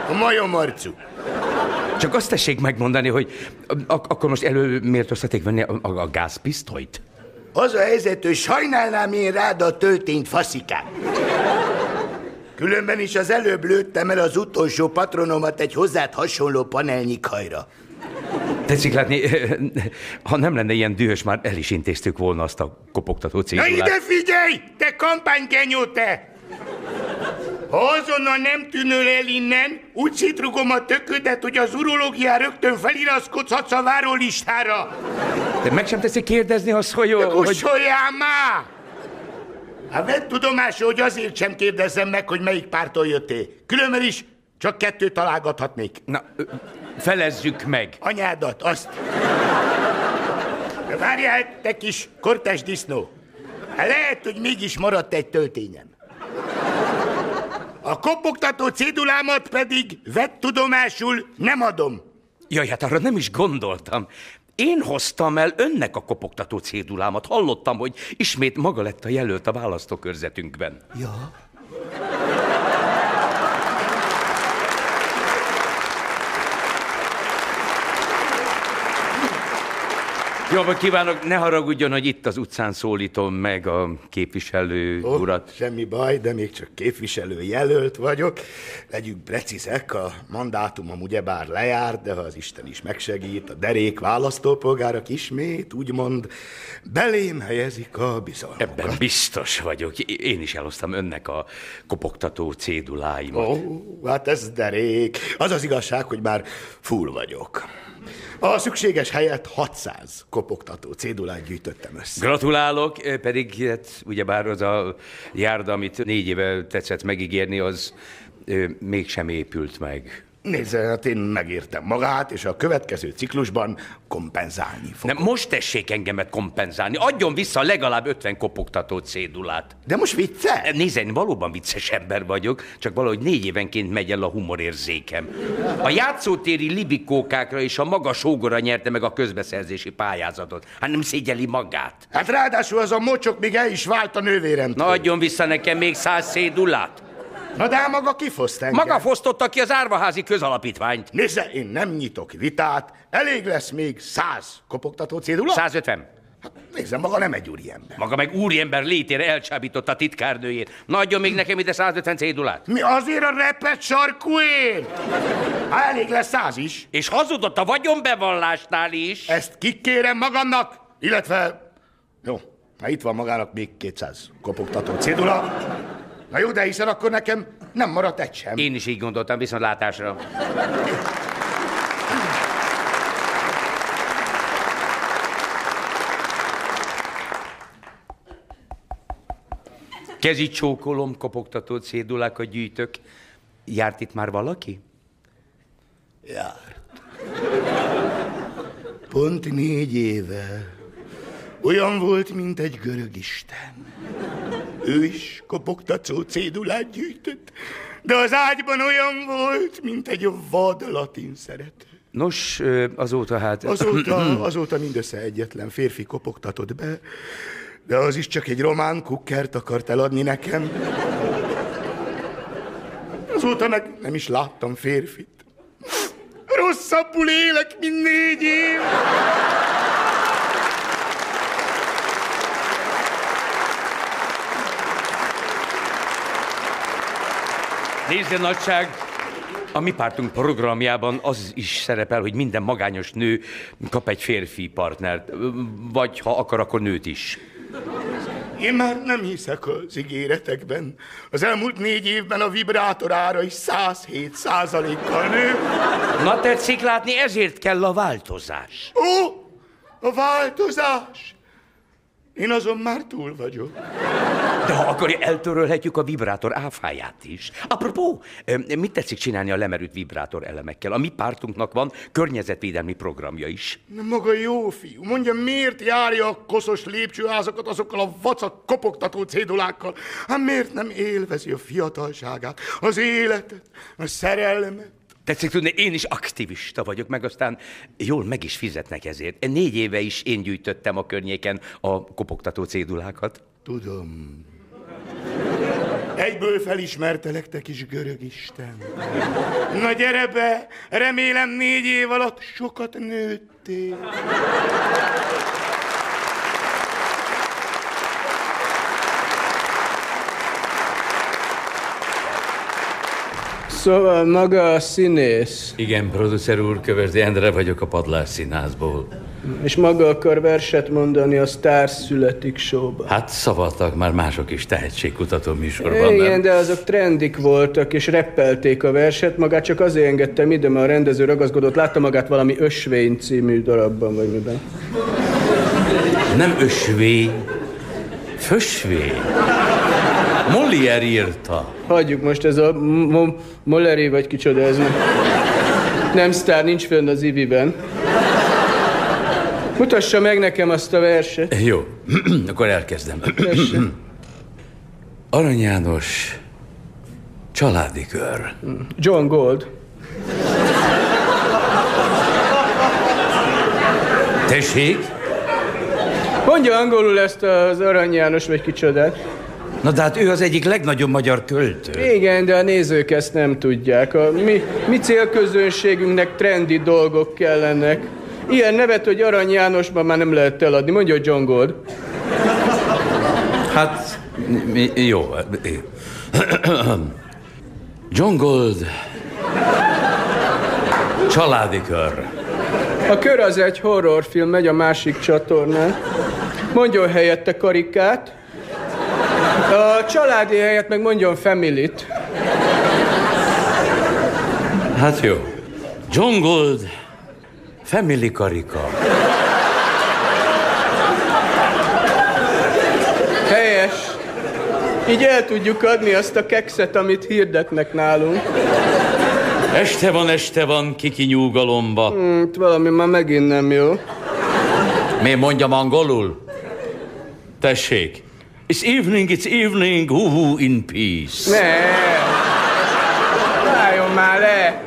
A majom arcú. Csak azt tessék megmondani, hogy ak- akkor most elő méltóztaték venni a, a, a gázpisztolyt? Az a helyzet, hogy sajnálnám én rád a töltényt faszikát. Különben is az előbb lőttem el az utolsó patronomat egy hozzád hasonló panelnyikhajra. Tetszik látni, [LAUGHS] ha nem lenne ilyen dühös, már el is intéztük volna azt a kopogtató Na cédulát. ide figyelj, te kampánygenyó te! Ha azonnal nem tűnöl el innen, úgy szétrugom a töködet, hogy az urológián rögtön feliratkozhatsz a várólistára. De meg sem teszik kérdezni azt, hogy... De hogy... kussoljál már! Hát vedd tudomásul, hogy azért sem kérdezzem meg, hogy melyik pártól jöttél. Különben is csak kettőt találgathatnék. Na, felezzük meg. Anyádat, azt. De várjál, te kis kortes disznó. Hát lehet, hogy mégis maradt egy töltényem. A kopogtató cédulámat pedig vett tudomásul nem adom. Jaj, hát arra nem is gondoltam. Én hoztam el önnek a kopogtató cédulámat. Hallottam, hogy ismét maga lett a jelölt a választókörzetünkben. Ja. Jó, vagy kívánok, ne haragudjon, hogy itt az utcán szólítom meg a képviselő Ó, urat. Semmi baj, de még csak képviselő jelölt vagyok. Legyünk precízek, a mandátumom ugyebár lejárt, de ha az Isten is megsegít, a derék választópolgárok ismét, úgymond, belém helyezik a bizalmat. Ebben biztos vagyok. Én is elhoztam önnek a kopogtató céduláimat. Ó, hát ez derék. Az az igazság, hogy már full vagyok. A szükséges helyett 600 kopogtató cédulát gyűjtöttem össze. Gratulálok, eh, pedig hát, ugyebár az a járda, amit négy éve tetszett megígérni, az ö, mégsem épült meg. Nézze, hát én megértem magát, és a következő ciklusban kompenzálni fog. Nem, most tessék engemet kompenzálni. Adjon vissza legalább 50 kopogtató cédulát. De most vicce? Nézze, én valóban vicces ember vagyok, csak valahogy négy évenként megy el a humorérzékem. A játszótéri libikókákra és a maga sógora nyerte meg a közbeszerzési pályázatot. Hát nem szégyeli magát. Hát ráadásul az a mocsok még el is vált a nővérem. Na adjon vissza nekem még száz cédulát. Na de hát maga kifoszt engem. Maga fosztotta ki az árvaházi közalapítványt. Nézze, én nem nyitok vitát, elég lesz még száz kopogtató cédula? 150. Nézze, maga nem egy úriember. Maga meg úriember létére elcsábította a titkárnőjét. Na adjon még nekem ide 150 cédulát. Mi azért a repet sarkuért? Hát elég lesz száz is. És hazudott a vagyonbevallásnál is. Ezt kikérem magamnak, illetve... Jó, na itt van magának még 200 kopogtató cédula. Na jó, de hiszen akkor nekem nem maradt egy sem. Én is így gondoltam, viszontlátásra. Kezi csókolom, kopogtató cédulákat gyűjtök. Járt itt már valaki? Járt. Pont négy éve. Olyan volt, mint egy görög isten. Ő is kopogtató cédulát gyűjtött, de az ágyban olyan volt, mint egy vad latin szerető. Nos, azóta hát... Azóta, [CLEARS THROAT] azóta mindössze egyetlen férfi kopogtatott be, de az is csak egy román kukkert akart eladni nekem. Azóta meg nem is láttam férfit. Rosszabbul élek, mint négy év. Nézze, nagyság, a mi pártunk programjában az is szerepel, hogy minden magányos nő kap egy férfi partnert, vagy ha akar, akkor nőt is. Én már nem hiszek az ígéretekben. Az elmúlt négy évben a vibrátor ára is 107 százalékkal nő. Na tetszik látni, ezért kell a változás. Ó, a változás! Én azon már túl vagyok. De ha akarja, eltörölhetjük a vibrátor áfáját is. Apropó, mit tetszik csinálni a lemerült vibrátor elemekkel? A mi pártunknak van környezetvédelmi programja is. Na maga jó fiú, mondja, miért járja a koszos lépcsőházakat azokkal a vacak kopogtató cédulákkal? Hát miért nem élvezi a fiatalságát, az életet, a szerelmet? Tetszik tudni, én is aktivista vagyok, meg aztán jól meg is fizetnek ezért. Négy éve is én gyűjtöttem a környéken a kopogtató cédulákat. Tudom. Egyből felismertelek, te kis görög isten. Na gyere be, remélem négy év alatt sokat nőttél. Szóval maga a színész. Igen, producer úr, Kövesdi Endre vagyok a Padlás Színházból. És maga akar verset mondani a Sztár születik showba. Hát szavaltak már mások is tehetségkutató műsorban, Igen, nem? de azok trendik voltak, és reppelték a verset. Magát csak azért engedtem ide, mert a rendező ragaszkodott. Látta magát valami Ösvény című darabban, vagy miben. Nem ösvény, fösvény. Molière írta. Hagyjuk most ez a Mo- Molleri, vagy kicsoda ez nem. Nem sztár, nincs fönn az iviben. Mutassa meg nekem azt a verset. Jó, [CLEARS THROAT] akkor elkezdem. [CLEARS THROAT] Arany János, családi kör. John Gold. Tessék? Mondja angolul ezt az Arany János, vagy kicsodát. Na de hát ő az egyik legnagyobb magyar költő. Igen, de a nézők ezt nem tudják. A mi, mi célközönségünknek trendi dolgok kellenek. Ilyen nevet, hogy Arany Jánosban már nem lehet eladni. Mondja John Gold. Hát, mi, jó. John Gold, családi kör. A kör az egy horrorfilm, megy a másik csatornán. Mondjon helyette karikát. A családi helyett meg mondjon familyt. Hát jó. John Gold, Family Karika. Helyes. Így el tudjuk adni azt a kekszet, amit hirdetnek nálunk. Este van, este van, kiki nyugalomba. Hmm, valami már megint nem jó. Mi mondjam angolul? Tessék. It's evening, it's evening, hú in peace. Ne! Álljon már le!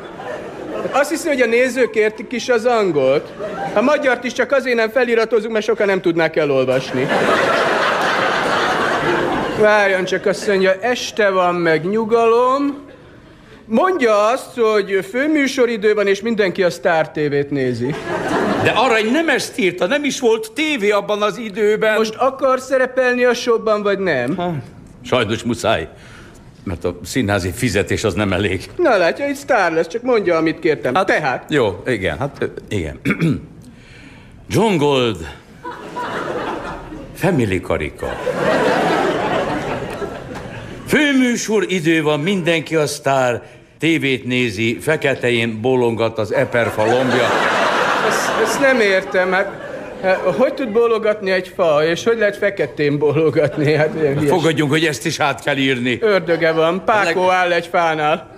Azt hiszi, hogy a nézők értik is az angolt? A magyart is csak azért nem feliratozunk, mert sokan nem tudnák elolvasni. Várjon csak, azt mondja, este van meg nyugalom. Mondja azt, hogy főműsoridő van, és mindenki a Star TV-t nézi. De Arany nem ezt írta, nem is volt tévé abban az időben. Most akar szerepelni a showban, vagy nem? Ha. Sajnos muszáj, mert a színházi fizetés az nem elég. Na látja, itt sztár lesz, csak mondja, amit kértem. Hát, Tehát. Jó, igen, hát igen. [CLEARS THROAT] John Gold, Family Karika. Főműsor idő van, mindenki a sztár, tévét nézi, feketején bolongat az eperfa lombja. Ezt, ezt nem értem, hát, hát hogy tud bólogatni egy fa, és hogy lehet feketén bólogatni? Hát. Fogadjunk, hogy ezt is át kell írni. Ördöge van, Pákó áll egy fánál.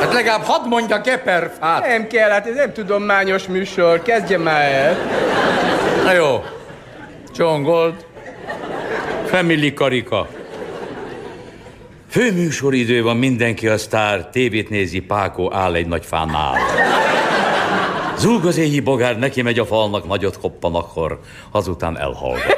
Hát legalább hadd mondjak eperfát. Nem kell, hát ez nem tudományos műsor, kezdje már el. Na jó. John Gold, Family Karika. Főműsoridő van, mindenki a sztár, tévét nézi, Pákó áll egy nagy fánál. Zúg az éhi bogár, neki megy a falnak, nagyot koppan akkor, azután elhallgat.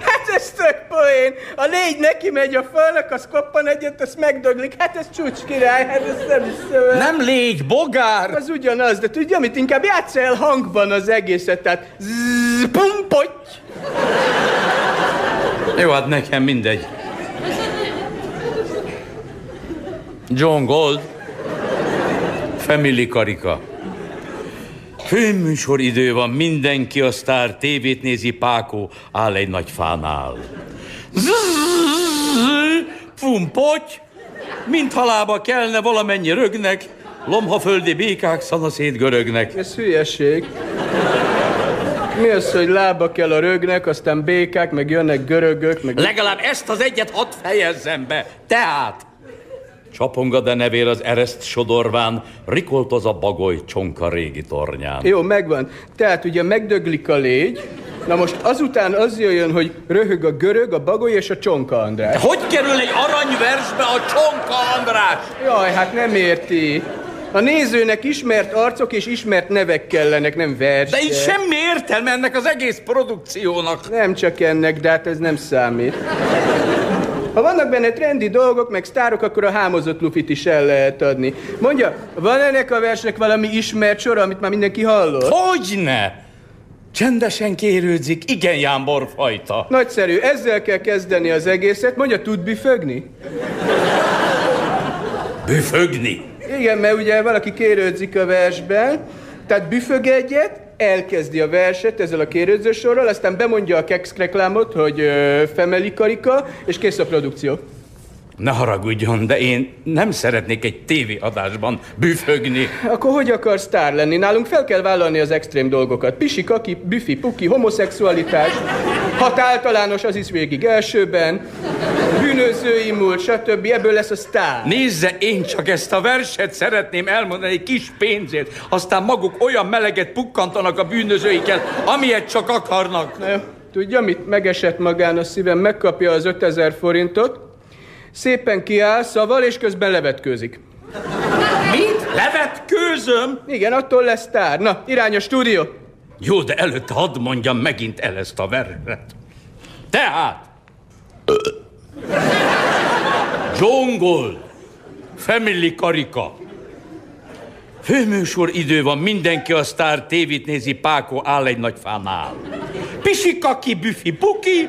Hát ez tök poén. A légy neki megy a falnak, az koppan egyet, az megdöglik. Hát ez csúcs király, hát ez nem hiszem. Nem légy, bogár! Az ugyanaz, de tudja mit, inkább játssza el hangban az egészet, tehát zzz, pum, potty. Jó, hát nekem mindegy. John Gold, Family Karika. Főműsor idő van, mindenki a sztár, tévét nézi, Pákó áll egy nagy fánál. Fumpoty, mint halába kelne valamennyi rögnek, lomhaföldi békák szanaszét görögnek. Ez hülyeség. Mi az, hogy lába kell a rögnek, aztán békák, meg jönnek görögök, meg... Legalább ezt az egyet hadd fejezzem be. Tehát, Csaponga de nevér az ereszt sodorván, rikoltoz a bagoly csonka régi tornyán. Jó, megvan. Tehát ugye megdöglik a légy, na most azután az jöjjön, hogy röhög a görög, a bagoly és a csonka András. De hogy kerül egy aranyversbe a csonka András? Jaj, hát nem érti. A nézőnek ismert arcok és ismert nevek kellenek, nem versek. De így semmi értelme ennek az egész produkciónak. Nem csak ennek, de hát ez nem számít. Ha vannak benne trendi dolgok, meg sztárok, akkor a hámozott lufit is el lehet adni. Mondja, van ennek a versnek valami ismert sor, amit már mindenki hallott? Hogyne! Csendesen kérődzik, igen jámbor fajta. Nagyszerű, ezzel kell kezdeni az egészet. Mondja, tud büfögni? Büfögni? Igen, mert ugye valaki kérődzik a versben, tehát büfög egyet, elkezdi a verset ezzel a kérődző sorral, aztán bemondja a kex reklámot, hogy ö, femeli karika, és kész a produkció. Ne haragudjon, de én nem szeretnék egy tévéadásban büfögni. Akkor hogy akar sztár lenni? Nálunk fel kell vállalni az extrém dolgokat. Pisi, kaki, büfi, puki, homoszexualitás, hat általános, az is végig elsőben, bűnözői múlt, stb. Ebből lesz a sztár. Nézze, én csak ezt a verset szeretném elmondani egy kis pénzért, aztán maguk olyan meleget pukkantanak a bűnözőikkel, amilyet csak akarnak. Na jó, tudja mit? Megesett magán a szívem, megkapja az 5000 forintot, szépen kiáll szaval, és közben levetkőzik. Mit? Levetkőzöm? Igen, attól lesz sztár. Na, irány a stúdió. Jó, de előtte hadd mondjam megint el ezt a verset. Tehát... Zsongol, Family Karika. Főműsor idő van, mindenki a sztár tévét nézi, Pákó áll egy nagy fánál. Pisikaki, büfi, buki,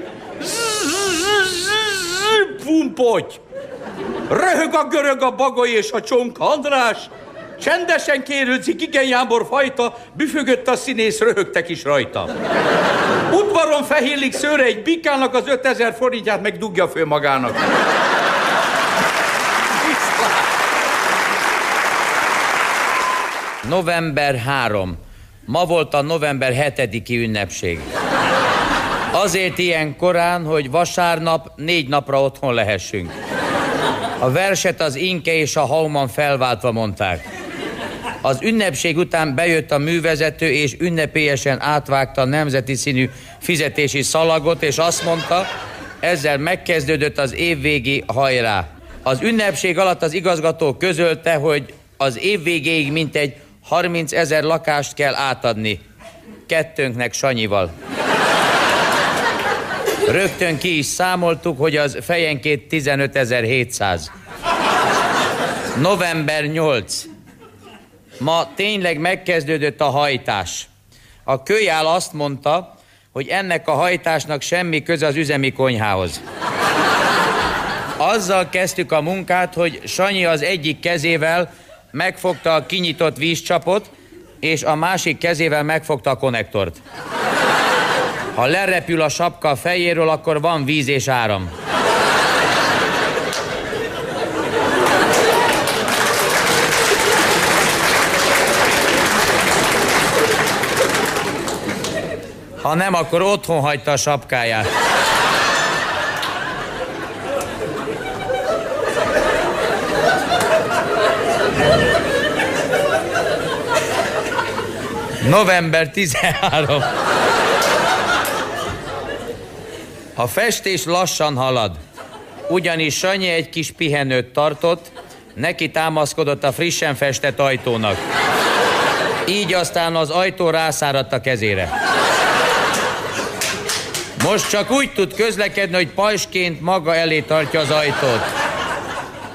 pumpoty. Röhög a görög, a bagoly és a csonka András. Csendesen kérődzik, igen Jámbor fajta, büfögött a színész, röhögtek is rajta. Udvaron fehérlik szőre egy bikának az 5000 forintját megdugja föl magának. November 3. Ma volt a november 7-i ünnepség. Azért ilyen korán, hogy vasárnap négy napra otthon lehessünk. A verset az Inke és a Hauman felváltva mondták. Az ünnepség után bejött a művezető, és ünnepélyesen átvágta a nemzeti színű fizetési szalagot, és azt mondta, ezzel megkezdődött az évvégi hajrá. Az ünnepség alatt az igazgató közölte, hogy az év végéig mintegy 30 ezer lakást kell átadni. Kettőnknek Sanyival. Rögtön ki is számoltuk, hogy az fejenként 15.700. November 8. Ma tényleg megkezdődött a hajtás. A kölyál azt mondta, hogy ennek a hajtásnak semmi köze az üzemi konyhához. Azzal kezdtük a munkát, hogy Sanyi az egyik kezével megfogta a kinyitott vízcsapot, és a másik kezével megfogta a konnektort. Ha lerepül a sapka a fejéről, akkor van víz és áram. Ha nem, akkor otthon hagyta a sapkáját. November 13. A festés lassan halad, ugyanis Sanyi egy kis pihenőt tartott, neki támaszkodott a frissen festett ajtónak. Így aztán az ajtó rászáradt a kezére. Most csak úgy tud közlekedni, hogy pajsként maga elé tartja az ajtót.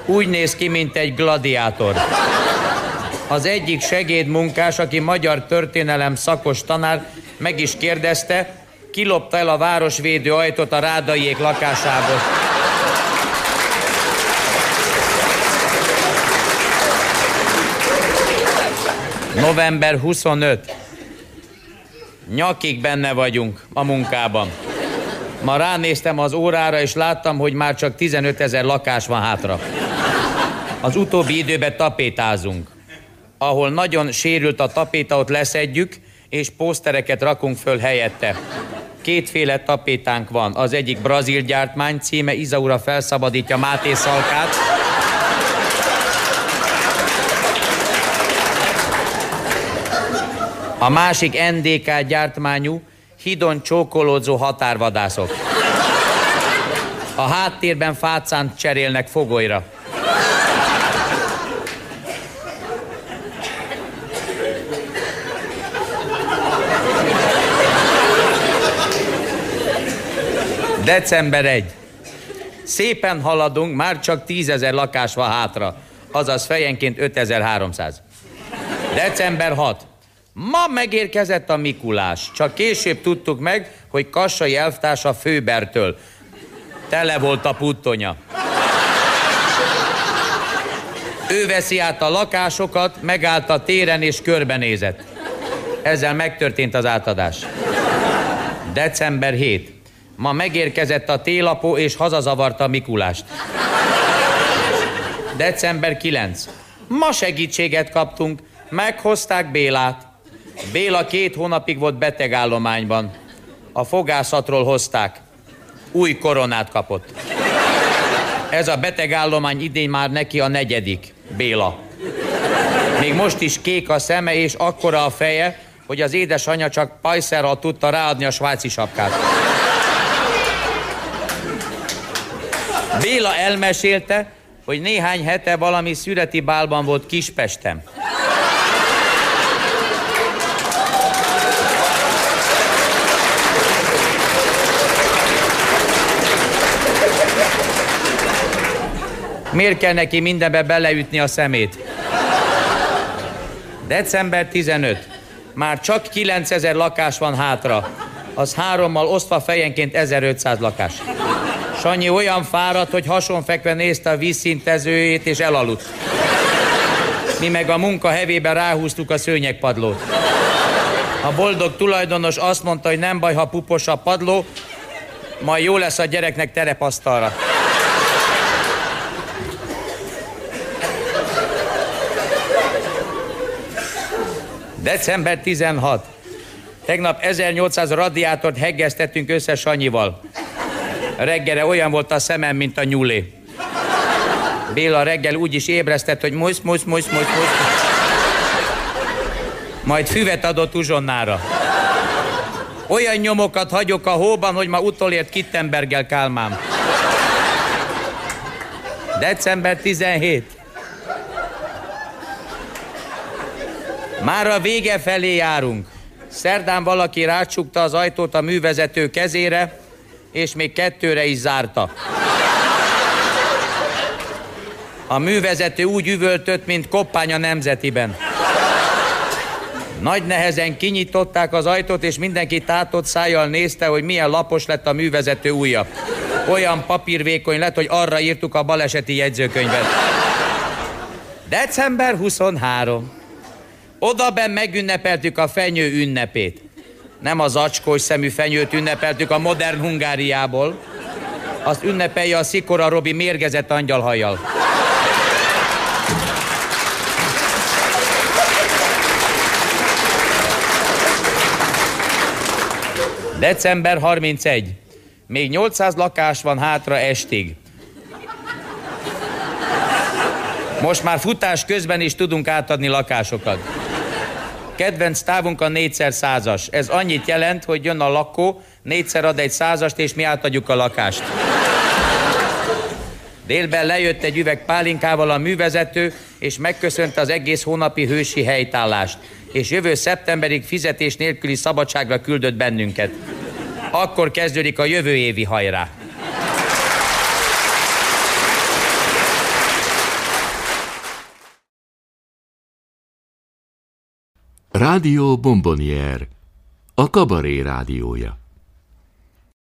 Úgy néz ki, mint egy gladiátor. Az egyik segédmunkás, aki magyar történelem szakos tanár, meg is kérdezte, kilopta el a városvédő ajtót a rádaiék lakásából. November 25. Nyakig benne vagyunk a munkában. Ma ránéztem az órára, és láttam, hogy már csak 15 ezer lakás van hátra. Az utóbbi időben tapétázunk. Ahol nagyon sérült a tapéta, ott leszedjük, és pósztereket rakunk föl helyette. Kétféle tapétánk van. Az egyik brazil gyártmány, címe Izaura felszabadítja Máté Szalkát. A másik NDK gyártmányú, hidon csókolódzó határvadászok. A háttérben fácánt cserélnek fogolyra. December 1. Szépen haladunk, már csak tízezer lakás van hátra, azaz fejenként 5300. December 6. Ma megérkezett a Mikulás, csak később tudtuk meg, hogy Kassai elvtársa Főbertől. Tele volt a puttonya. Ő veszi át a lakásokat, megállt a téren és körbenézett. Ezzel megtörtént az átadás. December 7. Ma megérkezett a télapó és hazazavarta Mikulást. December 9. Ma segítséget kaptunk, meghozták Bélát. Béla két hónapig volt betegállományban. A fogászatról hozták. Új koronát kapott. Ez a betegállomány idén már neki a negyedik, Béla. Még most is kék a szeme és akkora a feje, hogy az édesanyja csak pajszerral tudta ráadni a svájci sapkát. Béla elmesélte, hogy néhány hete valami szüreti bálban volt Kispestem. Miért kell neki mindenbe beleütni a szemét? December 15. Már csak 9000 lakás van hátra. Az hárommal osztva fejenként 1500 lakás. Sanyi olyan fáradt, hogy hasonfekve nézte a vízszintezőjét és elaludt. Mi meg a munka hevében ráhúztuk a szőnyegpadlót. A boldog tulajdonos azt mondta, hogy nem baj, ha pupos a padló, majd jó lesz a gyereknek terepasztalra. December 16. Tegnap 1800 radiátort heggeztettünk össze Sanyival. Reggele olyan volt a szemem, mint a nyúlé. Béla reggel úgy is ébresztett, hogy musz, musz, musz, musz, musz. Majd füvet adott uzsonnára. Olyan nyomokat hagyok a hóban, hogy ma utolért Kittenbergel Kálmám. December 17. Már a vége felé járunk. Szerdán valaki rácsukta az ajtót a művezető kezére, és még kettőre is zárta. A művezető úgy üvöltött, mint koppány a nemzetiben. Nagy nehezen kinyitották az ajtót, és mindenki tátott szájjal nézte, hogy milyen lapos lett a művezető ujja. Olyan papírvékony lett, hogy arra írtuk a baleseti jegyzőkönyvet. December 23. Odaben megünnepeltük a fenyő ünnepét. Nem az acskós szemű fenyőt ünnepeltük a modern Hungáriából, azt ünnepelje a Szikora Robi mérgezett angyalhajjal. December 31. Még 800 lakás van hátra estig. Most már futás közben is tudunk átadni lakásokat. Kedvenc távunk a négyszer százas. Ez annyit jelent, hogy jön a lakó, négyszer ad egy százast, és mi átadjuk a lakást. Délben lejött egy üveg pálinkával a művezető, és megköszönte az egész hónapi hősi helytállást. És jövő szeptemberig fizetés nélküli szabadságra küldött bennünket. Akkor kezdődik a jövő évi hajrá. Rádió Bombonier, a kabaré rádiója.